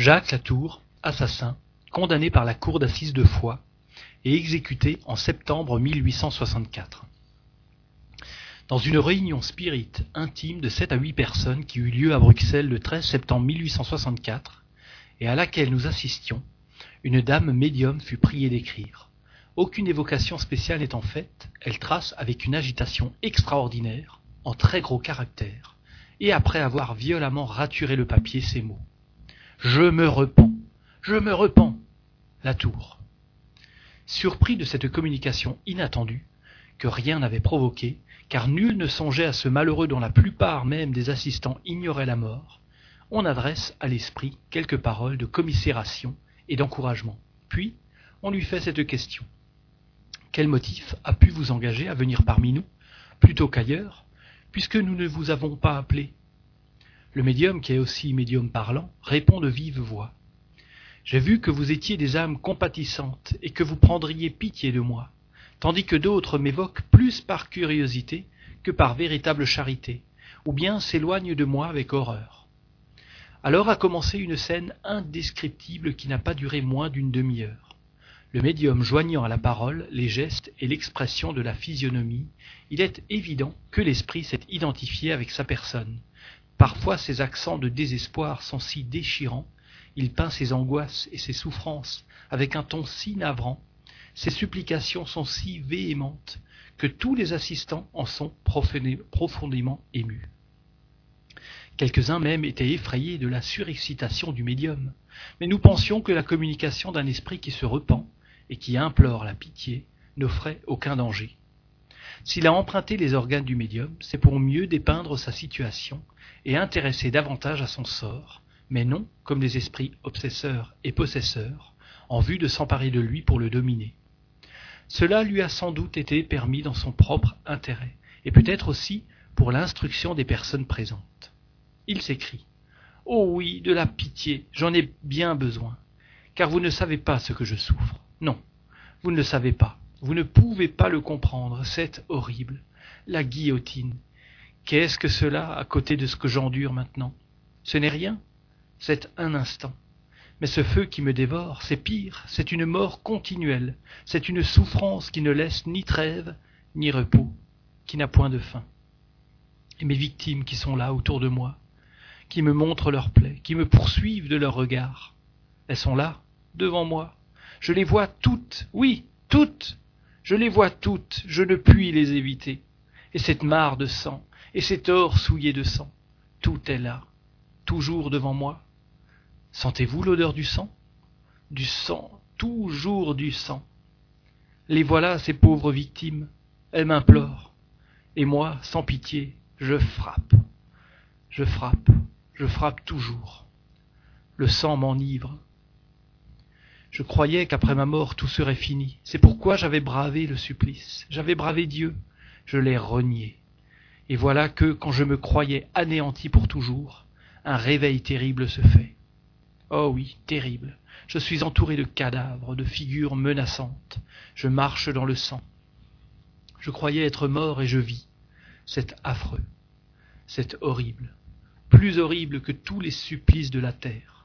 Jacques Latour, assassin, condamné par la cour d'assises de Foix et exécuté en septembre 1864. Dans une réunion spirit intime de sept à huit personnes qui eut lieu à Bruxelles le 13 septembre 1864 et à laquelle nous assistions, une dame médium fut priée d'écrire. Aucune évocation spéciale étant faite, elle trace avec une agitation extraordinaire, en très gros caractères, et après avoir violemment raturé le papier ces mots. Je me repens. Je me repens. La tour. Surpris de cette communication inattendue, que rien n'avait provoquée, car nul ne songeait à ce malheureux dont la plupart même des assistants ignoraient la mort, on adresse à l'esprit quelques paroles de commisération et d'encouragement. Puis, on lui fait cette question. Quel motif a pu vous engager à venir parmi nous, plutôt qu'ailleurs, puisque nous ne vous avons pas appelé Le médium, qui est aussi médium parlant, répond de vive voix. J'ai vu que vous étiez des âmes compatissantes et que vous prendriez pitié de moi, tandis que d'autres m'évoquent plus par curiosité que par véritable charité, ou bien s'éloignent de moi avec horreur. Alors a commencé une scène indescriptible qui n'a pas duré moins d'une demi-heure le médium joignant à la parole les gestes et l'expression de la physionomie, il est évident que l'esprit s'est identifié avec sa personne. Parfois ses accents de désespoir sont si déchirants, il peint ses angoisses et ses souffrances avec un ton si navrant, ses supplications sont si véhémentes, que tous les assistants en sont profondément émus. Quelques-uns même étaient effrayés de la surexcitation du médium, mais nous pensions que la communication d'un esprit qui se repent et qui implore la pitié n'offrait aucun danger. S'il a emprunté les organes du médium, c'est pour mieux dépeindre sa situation et intéresser davantage à son sort, mais non comme les esprits obsesseurs et possesseurs, en vue de s'emparer de lui pour le dominer. Cela lui a sans doute été permis dans son propre intérêt, et peut-être aussi pour l'instruction des personnes présentes. Il s'écrie. Oh oui, de la pitié, j'en ai bien besoin, car vous ne savez pas ce que je souffre. Non, vous ne le savez pas. Vous ne pouvez pas le comprendre. C'est horrible. La guillotine. Qu'est-ce que cela à côté de ce que j'endure maintenant? Ce n'est rien. C'est un instant. Mais ce feu qui me dévore, c'est pire. C'est une mort continuelle. C'est une souffrance qui ne laisse ni trêve, ni repos, qui n'a point de fin. Et mes victimes qui sont là autour de moi, qui me montrent leurs plaies, qui me poursuivent de leurs regards, elles sont là, devant moi, je les vois toutes, oui, toutes. Je les vois toutes, je ne puis les éviter. Et cette mare de sang, et cet or souillé de sang, tout est là, toujours devant moi. Sentez-vous l'odeur du sang? Du sang, toujours du sang. Les voilà, ces pauvres victimes, elles m'implorent. Et moi, sans pitié, je frappe. Je frappe, je frappe toujours. Le sang m'enivre, je croyais qu'après ma mort tout serait fini. C'est pourquoi j'avais bravé le supplice. J'avais bravé Dieu. Je l'ai renié. Et voilà que, quand je me croyais anéanti pour toujours, un réveil terrible se fait. Oh oui, terrible. Je suis entouré de cadavres, de figures menaçantes. Je marche dans le sang. Je croyais être mort et je vis. C'est affreux. C'est horrible. Plus horrible que tous les supplices de la terre.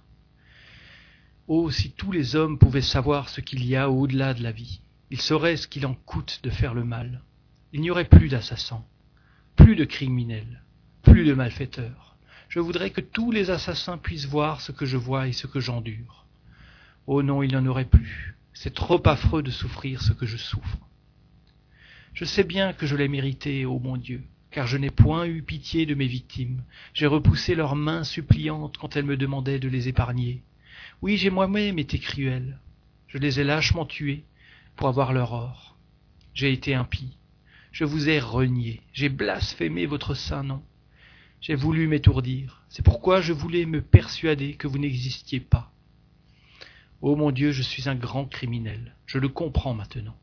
Oh, si tous les hommes pouvaient savoir ce qu'il y a au-delà de la vie, ils sauraient ce qu'il en coûte de faire le mal. Il n'y aurait plus d'assassins, plus de criminels, plus de malfaiteurs. Je voudrais que tous les assassins puissent voir ce que je vois et ce que j'endure. Oh non, il n'y en aurait plus. C'est trop affreux de souffrir ce que je souffre. Je sais bien que je l'ai mérité, ô mon Dieu, car je n'ai point eu pitié de mes victimes. J'ai repoussé leurs mains suppliantes quand elles me demandaient de les épargner. Oui, j'ai moi-même été cruel. Je les ai lâchement tués pour avoir leur or. J'ai été impie. Je vous ai renié. J'ai blasphémé votre saint nom. J'ai voulu m'étourdir. C'est pourquoi je voulais me persuader que vous n'existiez pas. Oh mon Dieu, je suis un grand criminel. Je le comprends maintenant.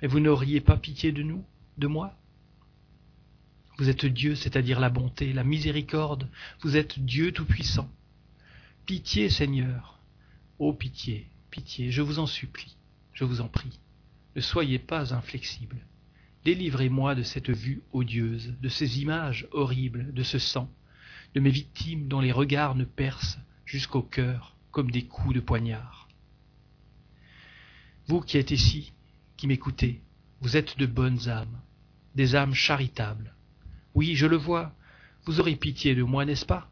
Mais vous n'auriez pas pitié de nous, de moi? Vous êtes Dieu, c'est-à-dire la bonté, la miséricorde. Vous êtes Dieu tout-puissant. Pitié, Seigneur. Ô pitié, pitié, je vous en supplie, je vous en prie. Ne soyez pas inflexible. Délivrez-moi de cette vue odieuse, de ces images horribles, de ce sang, de mes victimes dont les regards ne percent jusqu'au cœur, comme des coups de poignard. Vous qui êtes ici, qui m'écoutez, vous êtes de bonnes âmes, des âmes charitables. Oui, je le vois, vous aurez pitié de moi, n'est-ce pas?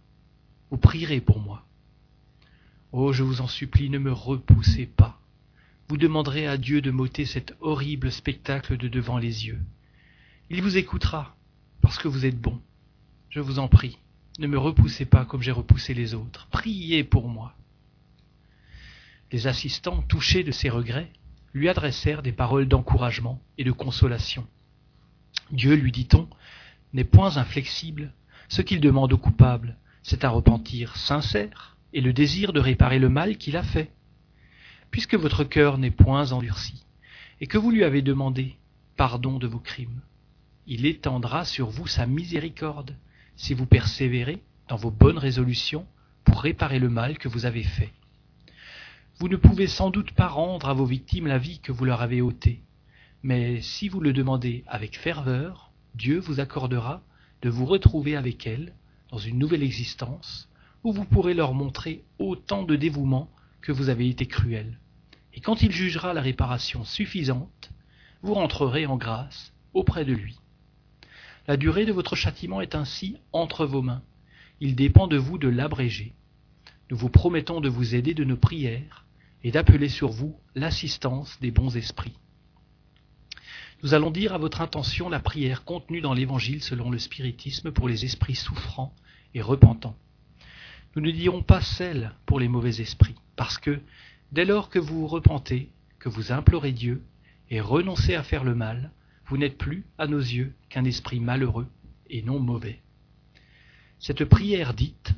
Vous prierez pour moi. Oh, je vous en supplie, ne me repoussez pas. Vous demanderez à Dieu de m'ôter cet horrible spectacle de devant les yeux. Il vous écoutera, parce que vous êtes bon. Je vous en prie, ne me repoussez pas comme j'ai repoussé les autres. Priez pour moi. Les assistants, touchés de ses regrets, lui adressèrent des paroles d'encouragement et de consolation. Dieu, lui dit-on, n'est point inflexible. Ce qu'il demande au coupable, c'est un repentir sincère et le désir de réparer le mal qu'il a fait. Puisque votre cœur n'est point endurci, et que vous lui avez demandé pardon de vos crimes, il étendra sur vous sa miséricorde, si vous persévérez dans vos bonnes résolutions pour réparer le mal que vous avez fait. Vous ne pouvez sans doute pas rendre à vos victimes la vie que vous leur avez ôtée, mais si vous le demandez avec ferveur, Dieu vous accordera de vous retrouver avec elles dans une nouvelle existence où vous pourrez leur montrer autant de dévouement que vous avez été cruel. Et quand il jugera la réparation suffisante, vous rentrerez en grâce auprès de lui. La durée de votre châtiment est ainsi entre vos mains. Il dépend de vous de l'abréger. Nous vous promettons de vous aider de nos prières et d'appeler sur vous l'assistance des bons esprits. Nous allons dire à votre intention la prière contenue dans l'Évangile selon le spiritisme pour les esprits souffrants et repentants. Nous ne dirons pas celle pour les mauvais esprits, parce que, dès lors que vous vous repentez, que vous implorez Dieu et renoncez à faire le mal, vous n'êtes plus, à nos yeux, qu'un esprit malheureux et non mauvais. Cette prière dite,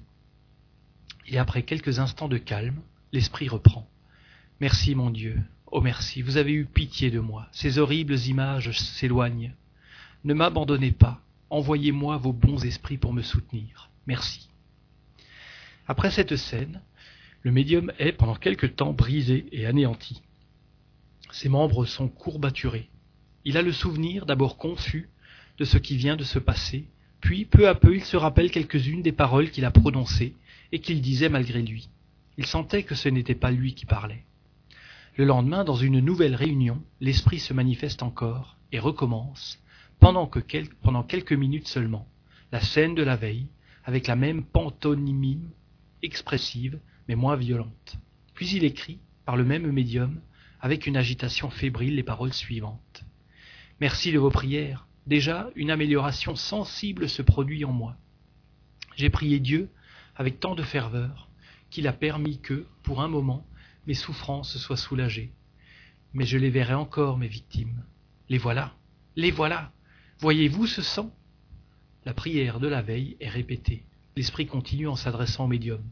et après quelques instants de calme, l'esprit reprend. Merci mon Dieu, oh merci, vous avez eu pitié de moi, ces horribles images s'éloignent. Ne m'abandonnez pas, envoyez-moi vos bons esprits pour me soutenir. Merci. Après cette scène, le médium est pendant quelque temps brisé et anéanti. Ses membres sont courbaturés, il a le souvenir, d'abord confus, de ce qui vient de se passer, puis peu à peu il se rappelle quelques-unes des paroles qu'il a prononcées et qu'il disait malgré lui. Il sentait que ce n'était pas lui qui parlait. Le lendemain, dans une nouvelle réunion, l'esprit se manifeste encore et recommence, pendant, que pendant quelques minutes seulement, la scène de la veille, avec la même pantonymie expressive, mais moins violente. Puis il écrit, par le même médium, avec une agitation fébrile, les paroles suivantes. Merci de vos prières. Déjà, une amélioration sensible se produit en moi. J'ai prié Dieu avec tant de ferveur qu'il a permis que, pour un moment, mes souffrances soient soulagées. Mais je les verrai encore, mes victimes. Les voilà, les voilà. Voyez-vous ce sang? La prière de la veille est répétée. L'esprit continue en s'adressant au médium.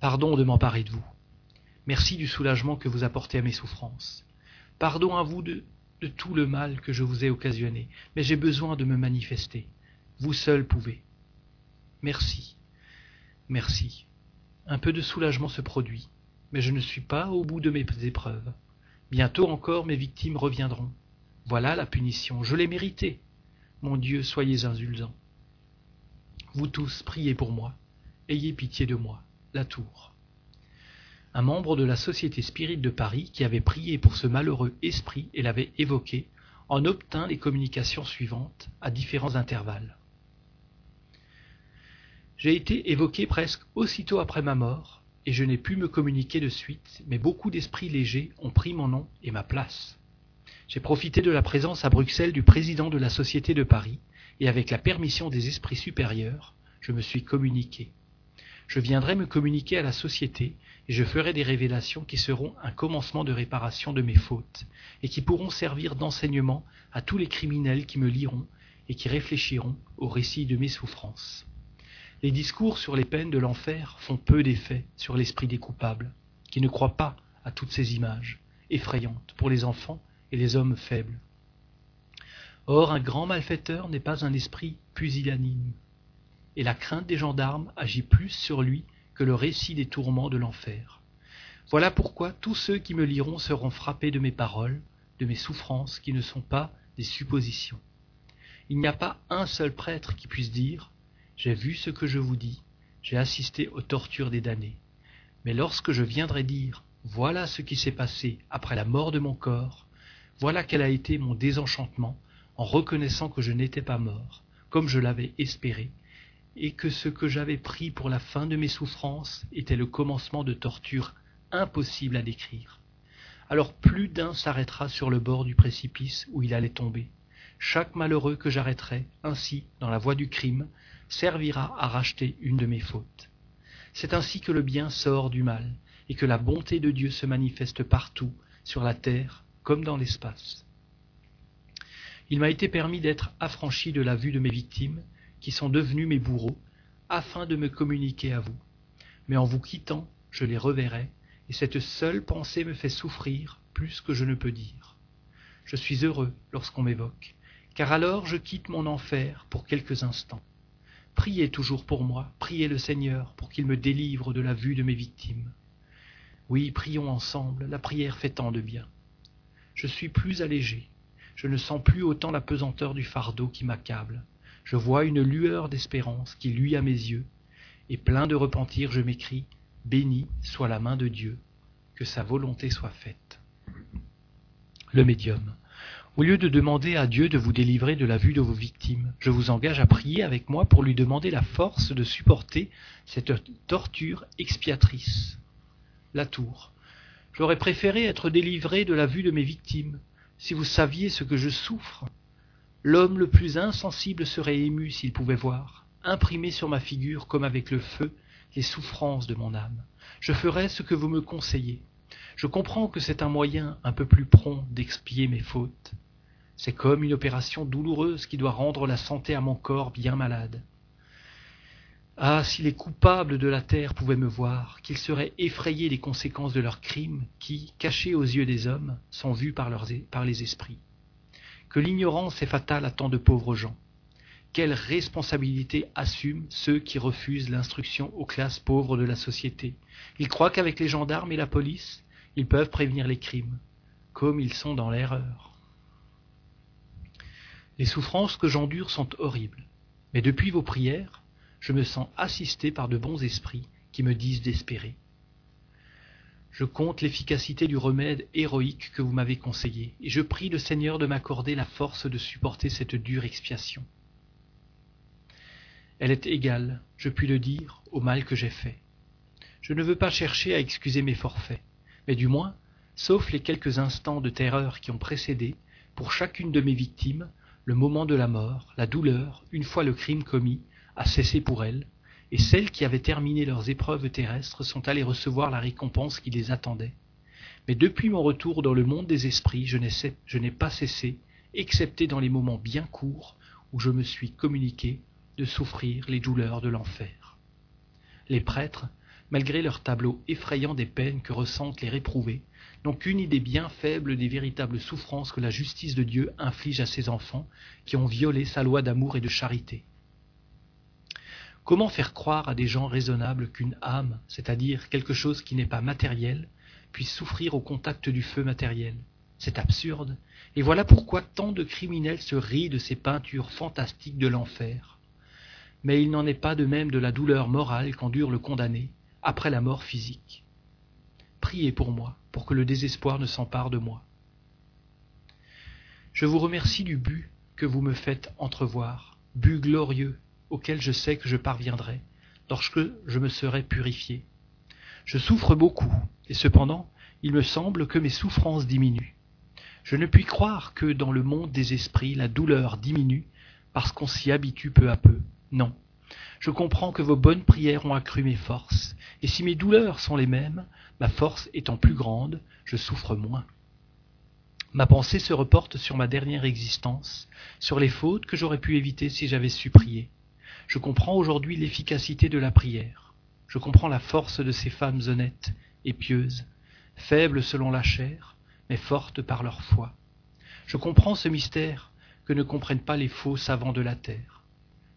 Pardon de m'emparer de vous. Merci du soulagement que vous apportez à mes souffrances. Pardon à vous de tout le mal que je vous ai occasionné, mais j'ai besoin de me manifester. Vous seul pouvez. Merci. Merci. Un peu de soulagement se produit, mais je ne suis pas au bout de mes épreuves. Bientôt encore mes victimes reviendront. Voilà la punition, je l'ai méritée. Mon Dieu, soyez indulgents. Vous tous, priez pour moi. Ayez pitié de moi. La tour un membre de la Société Spirit de Paris qui avait prié pour ce malheureux esprit et l'avait évoqué, en obtint les communications suivantes à différents intervalles. J'ai été évoqué presque aussitôt après ma mort, et je n'ai pu me communiquer de suite, mais beaucoup d'esprits légers ont pris mon nom et ma place. J'ai profité de la présence à Bruxelles du président de la Société de Paris, et avec la permission des esprits supérieurs, je me suis communiqué. Je viendrai me communiquer à la Société et je ferai des révélations qui seront un commencement de réparation de mes fautes, et qui pourront servir d'enseignement à tous les criminels qui me liront et qui réfléchiront au récit de mes souffrances. Les discours sur les peines de l'enfer font peu d'effet sur l'esprit des coupables, qui ne croient pas à toutes ces images, effrayantes pour les enfants et les hommes faibles. Or, un grand malfaiteur n'est pas un esprit pusillanime, et la crainte des gendarmes agit plus sur lui que le récit des tourments de l'enfer. Voilà pourquoi tous ceux qui me liront seront frappés de mes paroles, de mes souffrances qui ne sont pas des suppositions. Il n'y a pas un seul prêtre qui puisse dire J'ai vu ce que je vous dis, j'ai assisté aux tortures des damnés. Mais lorsque je viendrai dire Voilà ce qui s'est passé après la mort de mon corps, voilà quel a été mon désenchantement en reconnaissant que je n'étais pas mort, comme je l'avais espéré, et que ce que j'avais pris pour la fin de mes souffrances était le commencement de tortures impossibles à décrire. Alors plus d'un s'arrêtera sur le bord du précipice où il allait tomber. Chaque malheureux que j'arrêterai, ainsi, dans la voie du crime, servira à racheter une de mes fautes. C'est ainsi que le bien sort du mal, et que la bonté de Dieu se manifeste partout, sur la terre comme dans l'espace. Il m'a été permis d'être affranchi de la vue de mes victimes, qui sont devenues mes bourreaux, afin de me communiquer à vous. Mais en vous quittant, je les reverrai, et cette seule pensée me fait souffrir plus que je ne peux dire. Je suis heureux lorsqu'on m'évoque, car alors je quitte mon enfer pour quelques instants. Priez toujours pour moi, priez le Seigneur pour qu'il me délivre de la vue de mes victimes. Oui, prions ensemble, la prière fait tant de bien. Je suis plus allégé, je ne sens plus autant la pesanteur du fardeau qui m'accable. Je vois une lueur d'espérance qui luit à mes yeux, et plein de repentir je m'écris Béni soit la main de Dieu, que sa volonté soit faite. Le médium. Au lieu de demander à Dieu de vous délivrer de la vue de vos victimes, je vous engage à prier avec moi pour lui demander la force de supporter cette torture expiatrice. La tour. J'aurais préféré être délivré de la vue de mes victimes. Si vous saviez ce que je souffre. L'homme le plus insensible serait ému s'il pouvait voir, imprimé sur ma figure comme avec le feu, les souffrances de mon âme. Je ferai ce que vous me conseillez. Je comprends que c'est un moyen un peu plus prompt d'expier mes fautes. C'est comme une opération douloureuse qui doit rendre la santé à mon corps bien malade. Ah, si les coupables de la terre pouvaient me voir, qu'ils seraient effrayés des conséquences de leurs crimes qui, cachés aux yeux des hommes, sont vus par, par les esprits. Que l'ignorance est fatale à tant de pauvres gens. Quelle responsabilité assument ceux qui refusent l'instruction aux classes pauvres de la société Ils croient qu'avec les gendarmes et la police, ils peuvent prévenir les crimes, comme ils sont dans l'erreur. Les souffrances que j'endure sont horribles, mais depuis vos prières, je me sens assisté par de bons esprits qui me disent d'espérer. Je compte l'efficacité du remède héroïque que vous m'avez conseillé, et je prie le Seigneur de m'accorder la force de supporter cette dure expiation. Elle est égale, je puis le dire, au mal que j'ai fait. Je ne veux pas chercher à excuser mes forfaits, mais du moins, sauf les quelques instants de terreur qui ont précédé, pour chacune de mes victimes, le moment de la mort, la douleur, une fois le crime commis, a cessé pour elles, et celles qui avaient terminé leurs épreuves terrestres sont allées recevoir la récompense qui les attendait. Mais depuis mon retour dans le monde des esprits, je n'ai pas cessé, excepté dans les moments bien courts où je me suis communiqué, de souffrir les douleurs de l'enfer. Les prêtres, malgré leur tableau effrayant des peines que ressentent les réprouvés, n'ont qu'une idée bien faible des véritables souffrances que la justice de Dieu inflige à ses enfants qui ont violé sa loi d'amour et de charité. Comment faire croire à des gens raisonnables qu'une âme, c'est-à-dire quelque chose qui n'est pas matériel, puisse souffrir au contact du feu matériel? C'est absurde, et voilà pourquoi tant de criminels se rient de ces peintures fantastiques de l'enfer. Mais il n'en est pas de même de la douleur morale qu'endure le condamné après la mort physique. Priez pour moi, pour que le désespoir ne s'empare de moi. Je vous remercie du but que vous me faites entrevoir, but glorieux auquel je sais que je parviendrai lorsque je me serai purifié. Je souffre beaucoup, et cependant il me semble que mes souffrances diminuent. Je ne puis croire que dans le monde des esprits la douleur diminue parce qu'on s'y habitue peu à peu. Non. Je comprends que vos bonnes prières ont accru mes forces, et si mes douleurs sont les mêmes, ma force étant plus grande, je souffre moins. Ma pensée se reporte sur ma dernière existence, sur les fautes que j'aurais pu éviter si j'avais su prier. Je comprends aujourd'hui l'efficacité de la prière. Je comprends la force de ces femmes honnêtes et pieuses, faibles selon la chair, mais fortes par leur foi. Je comprends ce mystère que ne comprennent pas les faux savants de la terre.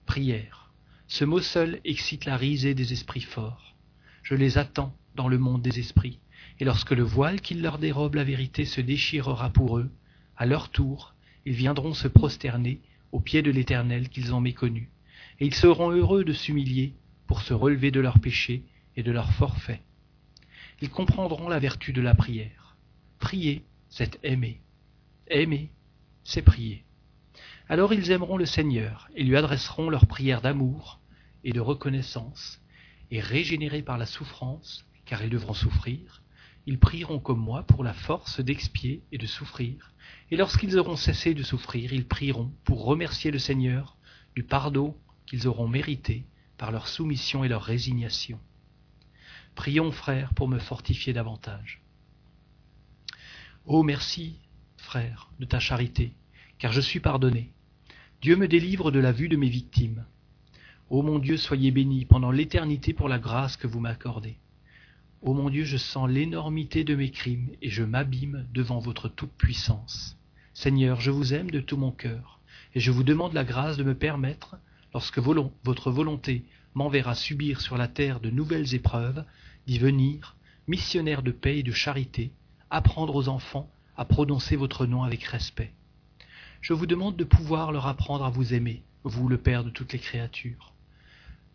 Prière. Ce mot seul excite la risée des esprits forts. Je les attends dans le monde des esprits, et lorsque le voile qui leur dérobe la vérité se déchirera pour eux, à leur tour, ils viendront se prosterner aux pieds de l'Éternel qu'ils ont méconnu, et ils seront heureux de s'humilier pour se relever de leurs péchés et de leurs forfaits. ils comprendront la vertu de la prière. Prier, c'est aimer. Aimer, c'est prier. Alors ils aimeront le Seigneur et lui adresseront leurs prières d'amour et de reconnaissance, et régénérés par la souffrance, car ils devront souffrir, ils prieront comme moi pour la force d'expier et de souffrir, et lorsqu'ils auront cessé de souffrir, ils prieront pour remercier le Seigneur du pardon qu'ils auront mérité par leur soumission et leur résignation. Prions, frères, pour me fortifier davantage. Oh merci, frère, de ta charité, car je suis pardonné. Dieu me délivre de la vue de mes victimes. Ô mon Dieu, soyez béni pendant l'éternité pour la grâce que vous m'accordez. Ô mon Dieu, je sens l'énormité de mes crimes et je m'abîme devant votre toute-puissance. Seigneur, je vous aime de tout mon cœur et je vous demande la grâce de me permettre, lorsque votre volonté m'enverra subir sur la terre de nouvelles épreuves, d'y venir, missionnaire de paix et de charité, apprendre aux enfants à prononcer votre nom avec respect. Je vous demande de pouvoir leur apprendre à vous aimer, vous le Père de toutes les créatures.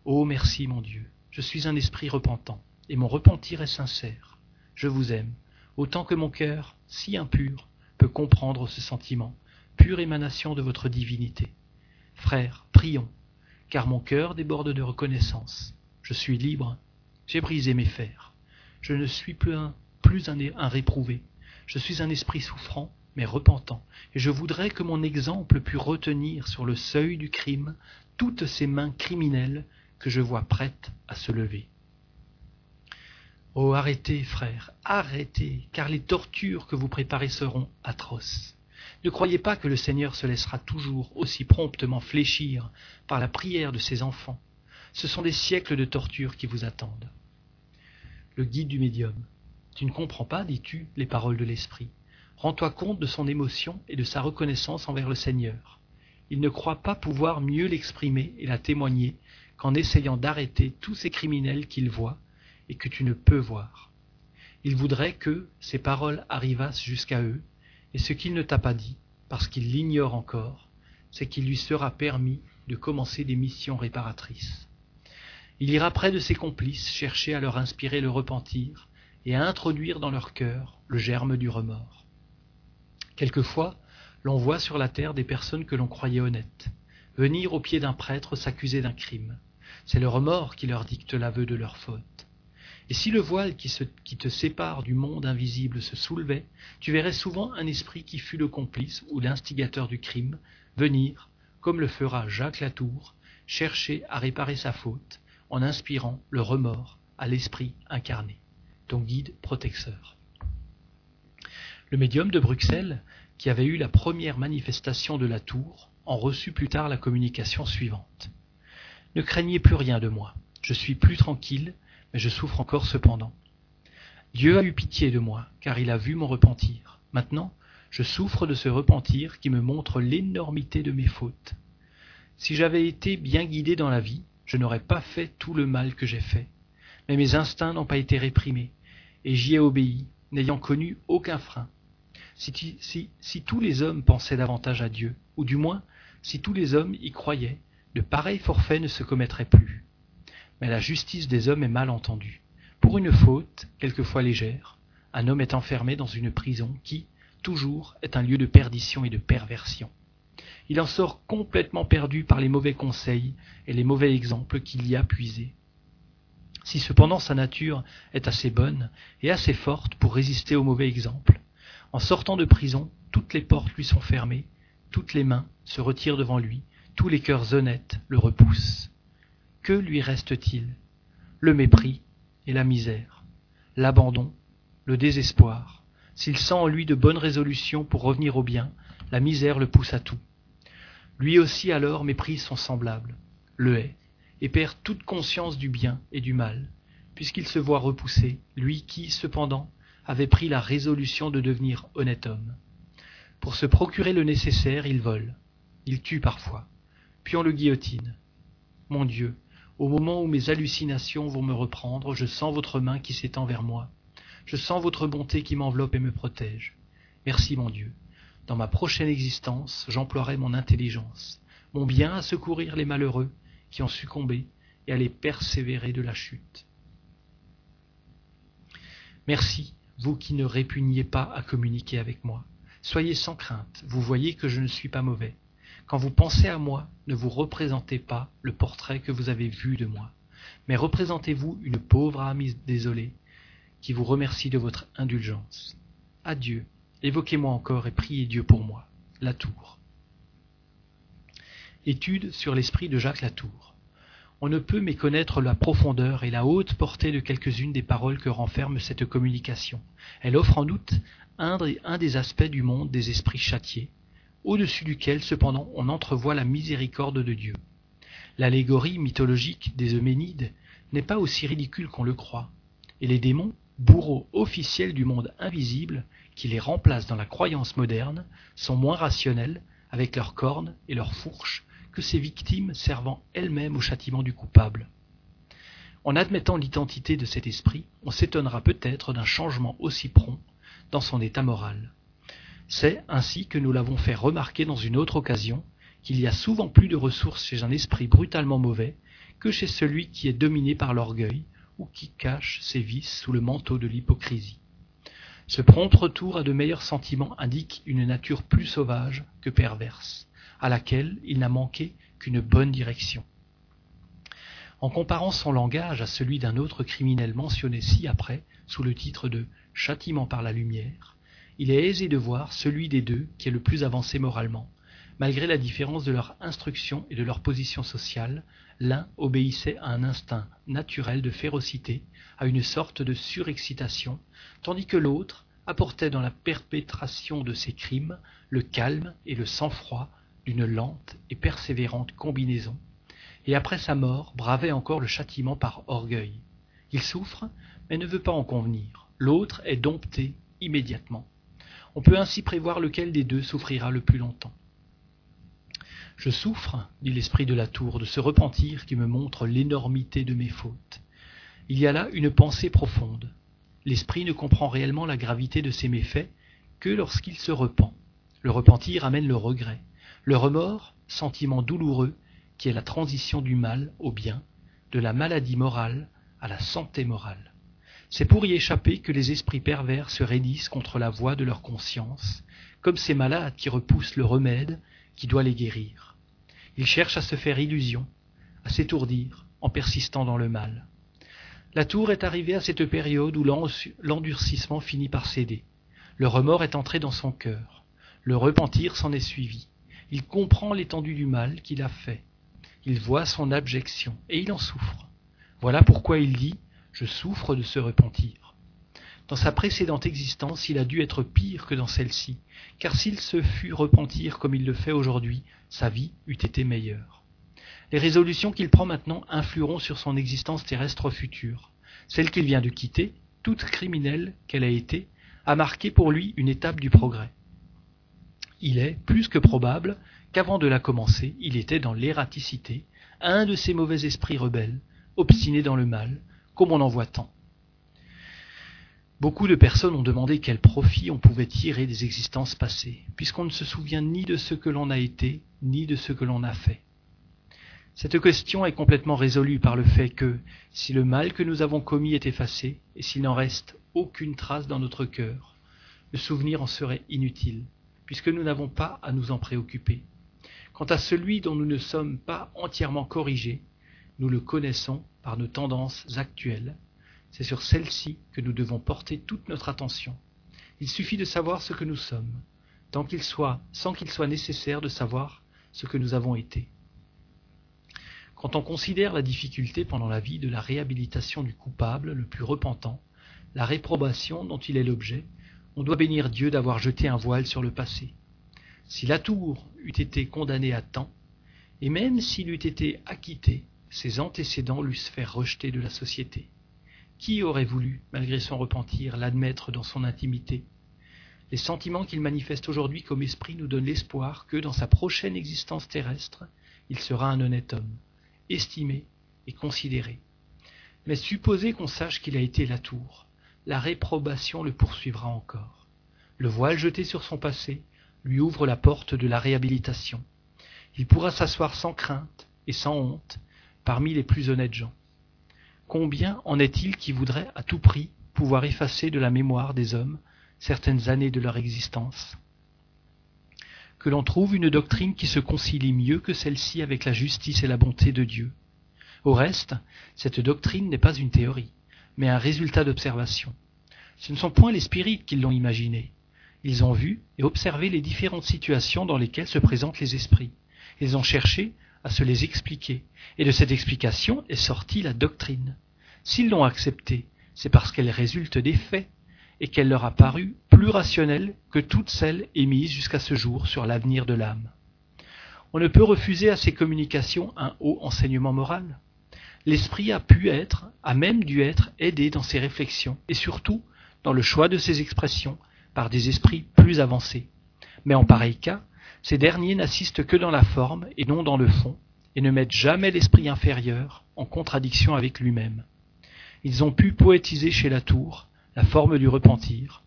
Ô merci mon Dieu, je suis un esprit repentant et mon repentir est sincère. Je vous aime, autant que mon cœur, si impur, peut comprendre ce sentiment, pure émanation de votre divinité. Frères, prions, car mon cœur déborde de reconnaissance. Je suis libre, j'ai brisé mes fers. Je ne suis plus un, réprouvé. Je suis un esprit souffrant, mais repentant, et je voudrais que mon exemple pût retenir sur le seuil du crime toutes ces mains criminelles que je vois prêtes à se lever. Oh, arrêtez, frères, arrêtez, car les tortures que vous préparez seront atroces. Ne croyez pas que le Seigneur se laissera toujours aussi promptement fléchir par la prière de ses enfants. Ce sont des siècles de tortures qui vous attendent. Le guide du médium. Tu ne comprends pas, dis-tu, les paroles de l'Esprit. Rends-toi compte de son émotion et de sa reconnaissance envers le Seigneur. Il ne croit pas pouvoir mieux l'exprimer et la témoigner qu'en essayant d'arrêter tous ces criminels qu'il voit et que tu ne peux voir. Il voudrait que ces paroles arrivassent jusqu'à eux, et ce qu'il ne t'a pas dit, parce qu'il l'ignore encore, c'est qu'il lui sera permis de commencer des missions réparatrices. Il ira près de ses complices chercher à leur inspirer le repentir et à introduire dans leur cœur le germe du remords. Quelquefois, l'on voit sur la terre des personnes que l'on croyait honnêtes, venir au pied d'un prêtre s'accuser d'un crime. C'est le remords qui leur dicte l'aveu de leur faute. Et si le voile qui, te sépare du monde invisible se soulevait, tu verrais souvent un esprit qui fut le complice ou l'instigateur du crime venir, comme le fera Jacques Latour, chercher à réparer sa faute en inspirant le remords à l'esprit incarné, ton guide protecteur. Le médium de Bruxelles, qui avait eu la première manifestation de la tour, en reçut plus tard la communication suivante. Ne craignez plus rien de moi, je suis plus tranquille mais je souffre encore cependant. Dieu a eu pitié de moi, car il a vu mon repentir. Maintenant, je souffre de ce repentir qui me montre l'énormité de mes fautes. Si j'avais été bien guidé dans la vie, je n'aurais pas fait tout le mal que j'ai fait. Mais mes instincts n'ont pas été réprimés, et j'y ai obéi, n'ayant connu aucun frein. Si, tous les hommes pensaient davantage à Dieu, ou du moins si tous les hommes y croyaient, de pareils forfaits ne se commettraient plus mais la justice des hommes est mal entendue. Pour une faute, quelquefois légère, un homme est enfermé dans une prison qui, toujours, est un lieu de perdition et de perversion. Il en sort complètement perdu par les mauvais conseils et les mauvais exemples qu'il y a puisés. Si cependant sa nature est assez bonne et assez forte pour résister aux mauvais exemples, en sortant de prison, toutes les portes lui sont fermées, toutes les mains se retirent devant lui, tous les cœurs honnêtes le repoussent que lui reste-t-il? Le mépris et la misère, l'abandon, le désespoir. S'il sent en lui de bonnes résolutions pour revenir au bien, la misère le pousse à tout. Lui aussi alors méprise son semblable, le hait, et perd toute conscience du bien et du mal, puisqu'il se voit repoussé, lui qui, cependant, avait pris la résolution de devenir honnête homme. Pour se procurer le nécessaire, il vole, il tue parfois, puis on le guillotine. Mon Dieu, au moment où mes hallucinations vont me reprendre, je sens votre main qui s'étend vers moi. Je sens votre bonté qui m'enveloppe et me protège. Merci mon Dieu. Dans ma prochaine existence, j'emploierai mon intelligence, mon bien à secourir les malheureux qui ont succombé et à les persévérer de la chute. Merci, vous qui ne répugnez pas à communiquer avec moi. Soyez sans crainte, vous voyez que je ne suis pas mauvais. Quand vous pensez à moi, ne vous représentez pas le portrait que vous avez vu de moi, mais représentez-vous une pauvre âme désolée qui vous remercie de votre indulgence. Adieu, évoquez-moi encore et priez Dieu pour moi. Latour. Étude sur l'esprit de Jacques Latour. On ne peut méconnaître la profondeur et la haute portée de quelques-unes des paroles que renferme cette communication. Elle offre en doute un, des aspects du monde des esprits châtiés, au-dessus duquel cependant on entrevoit la miséricorde de Dieu. L'allégorie mythologique des Euménides n'est pas aussi ridicule qu'on le croit, et les démons, bourreaux officiels du monde invisible, qui les remplacent dans la croyance moderne, sont moins rationnels, avec leurs cornes et leurs fourches, que ces victimes servant elles-mêmes au châtiment du coupable. En admettant l'identité de cet esprit, on s'étonnera peut-être d'un changement aussi prompt dans son état moral. C'est ainsi que nous l'avons fait remarquer dans une autre occasion qu'il y a souvent plus de ressources chez un esprit brutalement mauvais que chez celui qui est dominé par l'orgueil ou qui cache ses vices sous le manteau de l'hypocrisie. Ce prompt retour à de meilleurs sentiments indique une nature plus sauvage que perverse, à laquelle il n'a manqué qu'une bonne direction. En comparant son langage à celui d'un autre criminel mentionné ci-après sous le titre de Châtiment par la lumière, il est aisé de voir celui des deux qui est le plus avancé moralement. Malgré la différence de leur instruction et de leur position sociale, l'un obéissait à un instinct naturel de férocité, à une sorte de surexcitation, tandis que l'autre apportait dans la perpétration de ses crimes le calme et le sang-froid d'une lente et persévérante combinaison, et après sa mort bravait encore le châtiment par orgueil. Il souffre, mais ne veut pas en convenir. L'autre est dompté immédiatement. On peut ainsi prévoir lequel des deux souffrira le plus longtemps. Je souffre, dit l'esprit de la tour, de ce repentir qui me montre l'énormité de mes fautes. Il y a là une pensée profonde. L'esprit ne comprend réellement la gravité de ses méfaits que lorsqu'il se repent. Le repentir amène le regret. Le remords, sentiment douloureux, qui est la transition du mal au bien, de la maladie morale à la santé morale. C'est pour y échapper que les esprits pervers se raidissent contre la voix de leur conscience, comme ces malades qui repoussent le remède qui doit les guérir. Ils cherchent à se faire illusion, à s'étourdir en persistant dans le mal. La tour est arrivée à cette période où l'endurcissement finit par céder. Le remords est entré dans son cœur. Le repentir s'en est suivi. Il comprend l'étendue du mal qu'il a fait. Il voit son abjection et il en souffre. Voilà pourquoi il dit je souffre de ce repentir. Dans sa précédente existence, il a dû être pire que dans celle-ci, car s'il se fût repentir comme il le fait aujourd'hui, sa vie eût été meilleure. Les résolutions qu'il prend maintenant influeront sur son existence terrestre future. Celle qu'il vient de quitter, toute criminelle qu'elle a été, a marqué pour lui une étape du progrès. Il est plus que probable qu'avant de la commencer, il était dans l'ératicité, un de ces mauvais esprits rebelles, obstinés dans le mal, comme on en voit tant. Beaucoup de personnes ont demandé quel profit on pouvait tirer des existences passées, puisqu'on ne se souvient ni de ce que l'on a été, ni de ce que l'on a fait. Cette question est complètement résolue par le fait que, si le mal que nous avons commis est effacé, et s'il n'en reste aucune trace dans notre cœur, le souvenir en serait inutile, puisque nous n'avons pas à nous en préoccuper. Quant à celui dont nous ne sommes pas entièrement corrigés, nous le connaissons par nos tendances actuelles. C'est sur celles-ci que nous devons porter toute notre attention. Il suffit de savoir ce que nous sommes, tant qu'il soit, sans qu'il soit nécessaire de savoir ce que nous avons été. Quand on considère la difficulté pendant la vie de la réhabilitation du coupable le plus repentant, la réprobation dont il est l'objet, on doit bénir Dieu d'avoir jeté un voile sur le passé. Si la tour eût été condamné à temps, et même s'il eût été acquitté, ses antécédents l'eussent fait rejeter de la société. Qui aurait voulu, malgré son repentir, l'admettre dans son intimité? Les sentiments qu'il manifeste aujourd'hui comme esprit nous donnent l'espoir que, dans sa prochaine existence terrestre, il sera un honnête homme, estimé et considéré. Mais supposez qu'on sache qu'il a été la tour, la réprobation le poursuivra encore. Le voile jeté sur son passé lui ouvre la porte de la réhabilitation. Il pourra s'asseoir sans crainte et sans honte parmi les plus honnêtes gens. Combien en est-il qui voudraient à tout prix pouvoir effacer de la mémoire des hommes certaines années de leur existence? Que l'on trouve une doctrine qui se concilie mieux que celle-ci avec la justice et la bonté de Dieu. Au reste, cette doctrine n'est pas une théorie, mais un résultat d'observation. Ce ne sont point les spirites qui l'ont imaginée. Ils ont vu et observé les différentes situations dans lesquelles se présentent les esprits. Ils ont cherché à se les expliquer, et de cette explication est sortie la doctrine. S'ils l'ont acceptée, c'est parce qu'elle résulte des faits, et qu'elle leur a paru plus rationnelle que toutes celles émises jusqu'à ce jour sur l'avenir de l'âme. On ne peut refuser à ces communications un haut enseignement moral. L'esprit a pu être, a même dû être aidé dans ses réflexions, et surtout dans le choix de ses expressions, par des esprits plus avancés. Mais en pareil cas, ces derniers n'assistent que dans la forme et non dans le fond, et ne mettent jamais l'esprit inférieur en contradiction avec lui-même. Ils ont pu poétiser chez Latour la forme du repentir,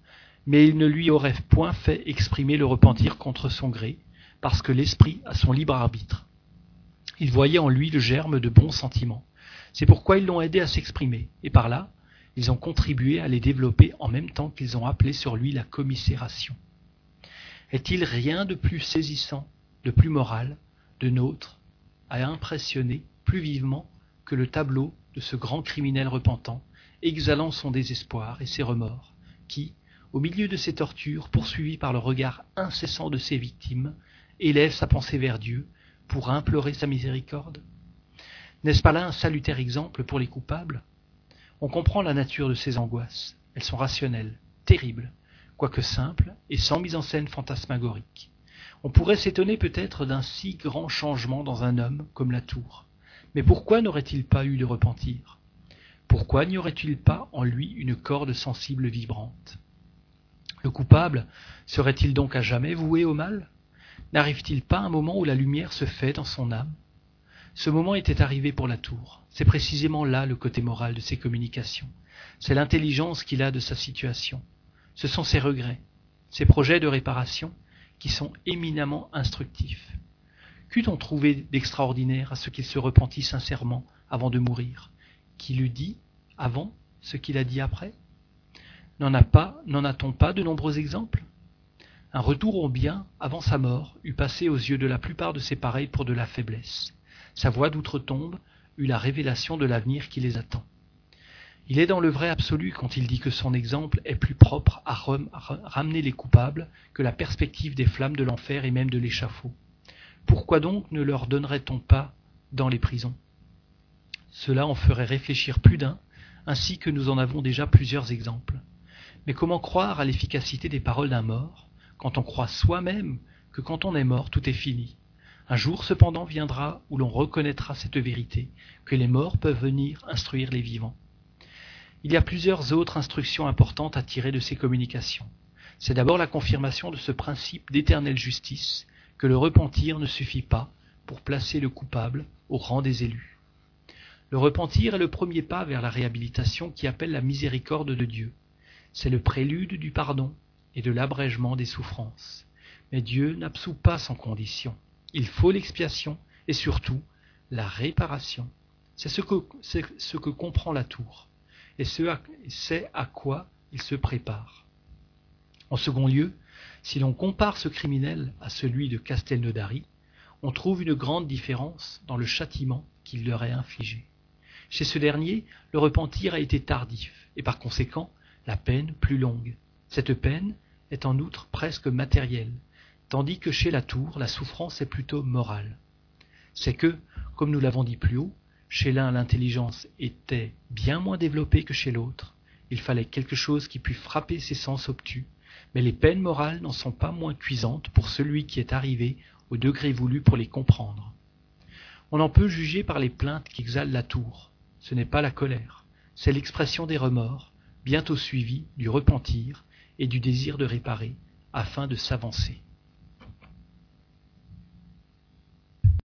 mais ils ne lui auraient point fait exprimer le repentir contre son gré, parce que l'esprit a son libre arbitre. Ils voyaient en lui le germe de bons sentiments. C'est pourquoi ils l'ont aidé à s'exprimer, et par là, ils ont contribué à les développer en même temps qu'ils ont appelé sur lui la commisération. Est-il rien de plus saisissant, de plus moral, de nôtre, à impressionner plus vivement que le tableau de ce grand criminel repentant, exhalant son désespoir et ses remords, qui, au milieu de ses tortures, poursuivi par le regard incessant de ses victimes, élève sa pensée vers Dieu pour implorer sa miséricorde? N'est-ce pas là un salutaire exemple pour les coupables? On comprend la nature de ces angoisses. Elles sont rationnelles, terribles, quoique simple et sans mise en scène fantasmagorique. On pourrait s'étonner peut-être d'un si grand changement dans un homme comme la tour. Mais pourquoi n'aurait-il pas eu de repentir? Pourquoi n'y aurait-il pas en lui une corde sensible vibrante? Le coupable serait-il donc à jamais voué au mal? N'arrive-t-il pas un moment où la lumière se fait dans son âme? Ce moment était arrivé pour la tour. C'est précisément là le côté moral de ses communications. C'est l'intelligence qu'il a de sa situation ce sont ses regrets, ses projets de réparation, qui sont éminemment instructifs. Qu'eût-on trouvé d'extraordinaire à ce qu'il se repentit sincèrement avant de mourir? Qu'il eût dit avant ce qu'il a dit après? N'en a-t-on pas de nombreux exemples? Un retour au bien avant sa mort eût passé aux yeux de la plupart de ses pareils pour de la faiblesse. Sa voix d'outre-tombe eut la révélation de l'avenir qui les attend. Il est dans le vrai absolu quand il dit que son exemple est plus propre à, ramener les coupables que la perspective des flammes de l'enfer et même de l'échafaud. Pourquoi donc ne leur donnerait-on pas dans les prisons? Cela en ferait réfléchir plus d'un, ainsi que nous en avons déjà plusieurs exemples. Mais comment croire à l'efficacité des paroles d'un mort, quand on croit soi-même que quand on est mort tout est fini? Un jour cependant viendra où l'on reconnaîtra cette vérité, que les morts peuvent venir instruire les vivants. Il y a plusieurs autres instructions importantes à tirer de ces communications. C'est d'abord la confirmation de ce principe d'éternelle justice, que le repentir ne suffit pas pour placer le coupable au rang des élus. Le repentir est le premier pas vers la réhabilitation qui appelle la miséricorde de Dieu. C'est le prélude du pardon et de l'abrègement des souffrances. Mais Dieu n'absout pas sans condition. Il faut l'expiation et surtout la réparation. C'est ce que, ce que comprend la tour et c'est à quoi il se prépare. En second lieu, si l'on compare ce criminel à celui de Castelnaudary, on trouve une grande différence dans le châtiment qu'il leur est infligé. Chez ce dernier, le repentir a été tardif, et par conséquent, la peine plus longue. Cette peine est en outre presque matérielle, tandis que chez la tour, la souffrance est plutôt morale. C'est que, comme nous l'avons dit plus haut, chez l'un, l'intelligence était bien moins développée que chez l'autre. Il fallait quelque chose qui pût frapper ses sens obtus. Mais les peines morales n'en sont pas moins cuisantes pour celui qui est arrivé au degré voulu pour les comprendre. On en peut juger par les plaintes qui exhalent la tour. Ce n'est pas la colère, c'est l'expression des remords, bientôt suivie du repentir et du désir de réparer, afin de s'avancer.